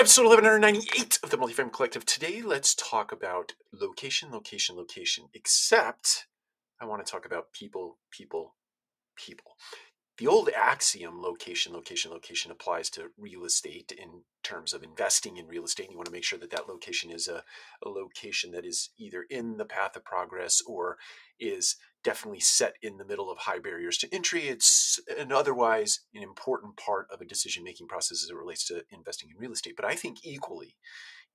episode 1198 of the Multifamily Collective. Today, let's talk about location, location, location. Except, I want to talk about people, people, people. The old axiom, location, location, location, applies to real estate in terms of investing in real estate. You want to make sure that that location is a, a location that is either in the path of progress or is definitely set in the middle of high barriers to entry. It's an otherwise an important part of a decision making process as it relates to investing in real estate. But I think equally,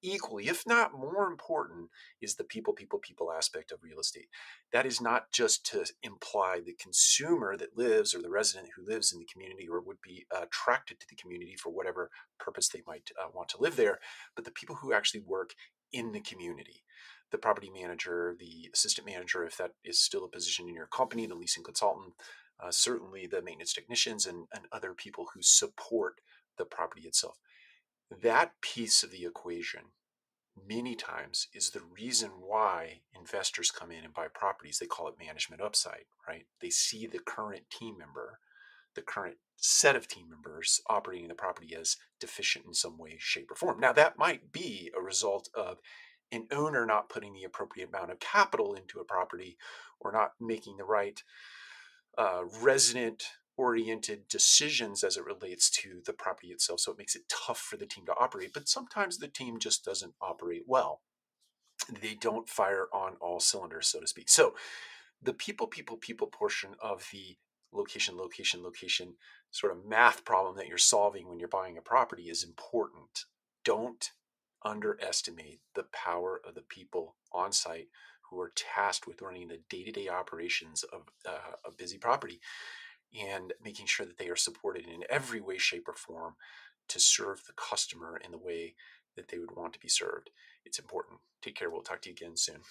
equally, if not more important, is the people, people, people aspect of real estate. That is not just to imply the consumer that lives or the resident who lives in the community or would be attracted to the community for whatever purpose they might uh, want to live there, but the people who actually work in the community the property manager, the assistant manager, if that is still a position in your company, the leasing consultant, uh, certainly the maintenance technicians and, and other people who support the property itself. That piece of the equation, many times, is the reason why investors come in and buy properties. They call it management upside, right? They see the current team member, the current set of team members operating the property as deficient in some way, shape, or form. Now, that might be a result of an owner not putting the appropriate amount of capital into a property or not making the right uh, resident oriented decisions as it relates to the property itself. So it makes it tough for the team to operate. But sometimes the team just doesn't operate well. They don't fire on all cylinders, so to speak. So the people, people, people portion of the location, location, location sort of math problem that you're solving when you're buying a property is important. Don't underestimate the power of the people on site who are tasked with running the day-to-day operations of uh, a busy property and making sure that they are supported in every way shape or form to serve the customer in the way that they would want to be served. It's important. Take care. We'll talk to you again soon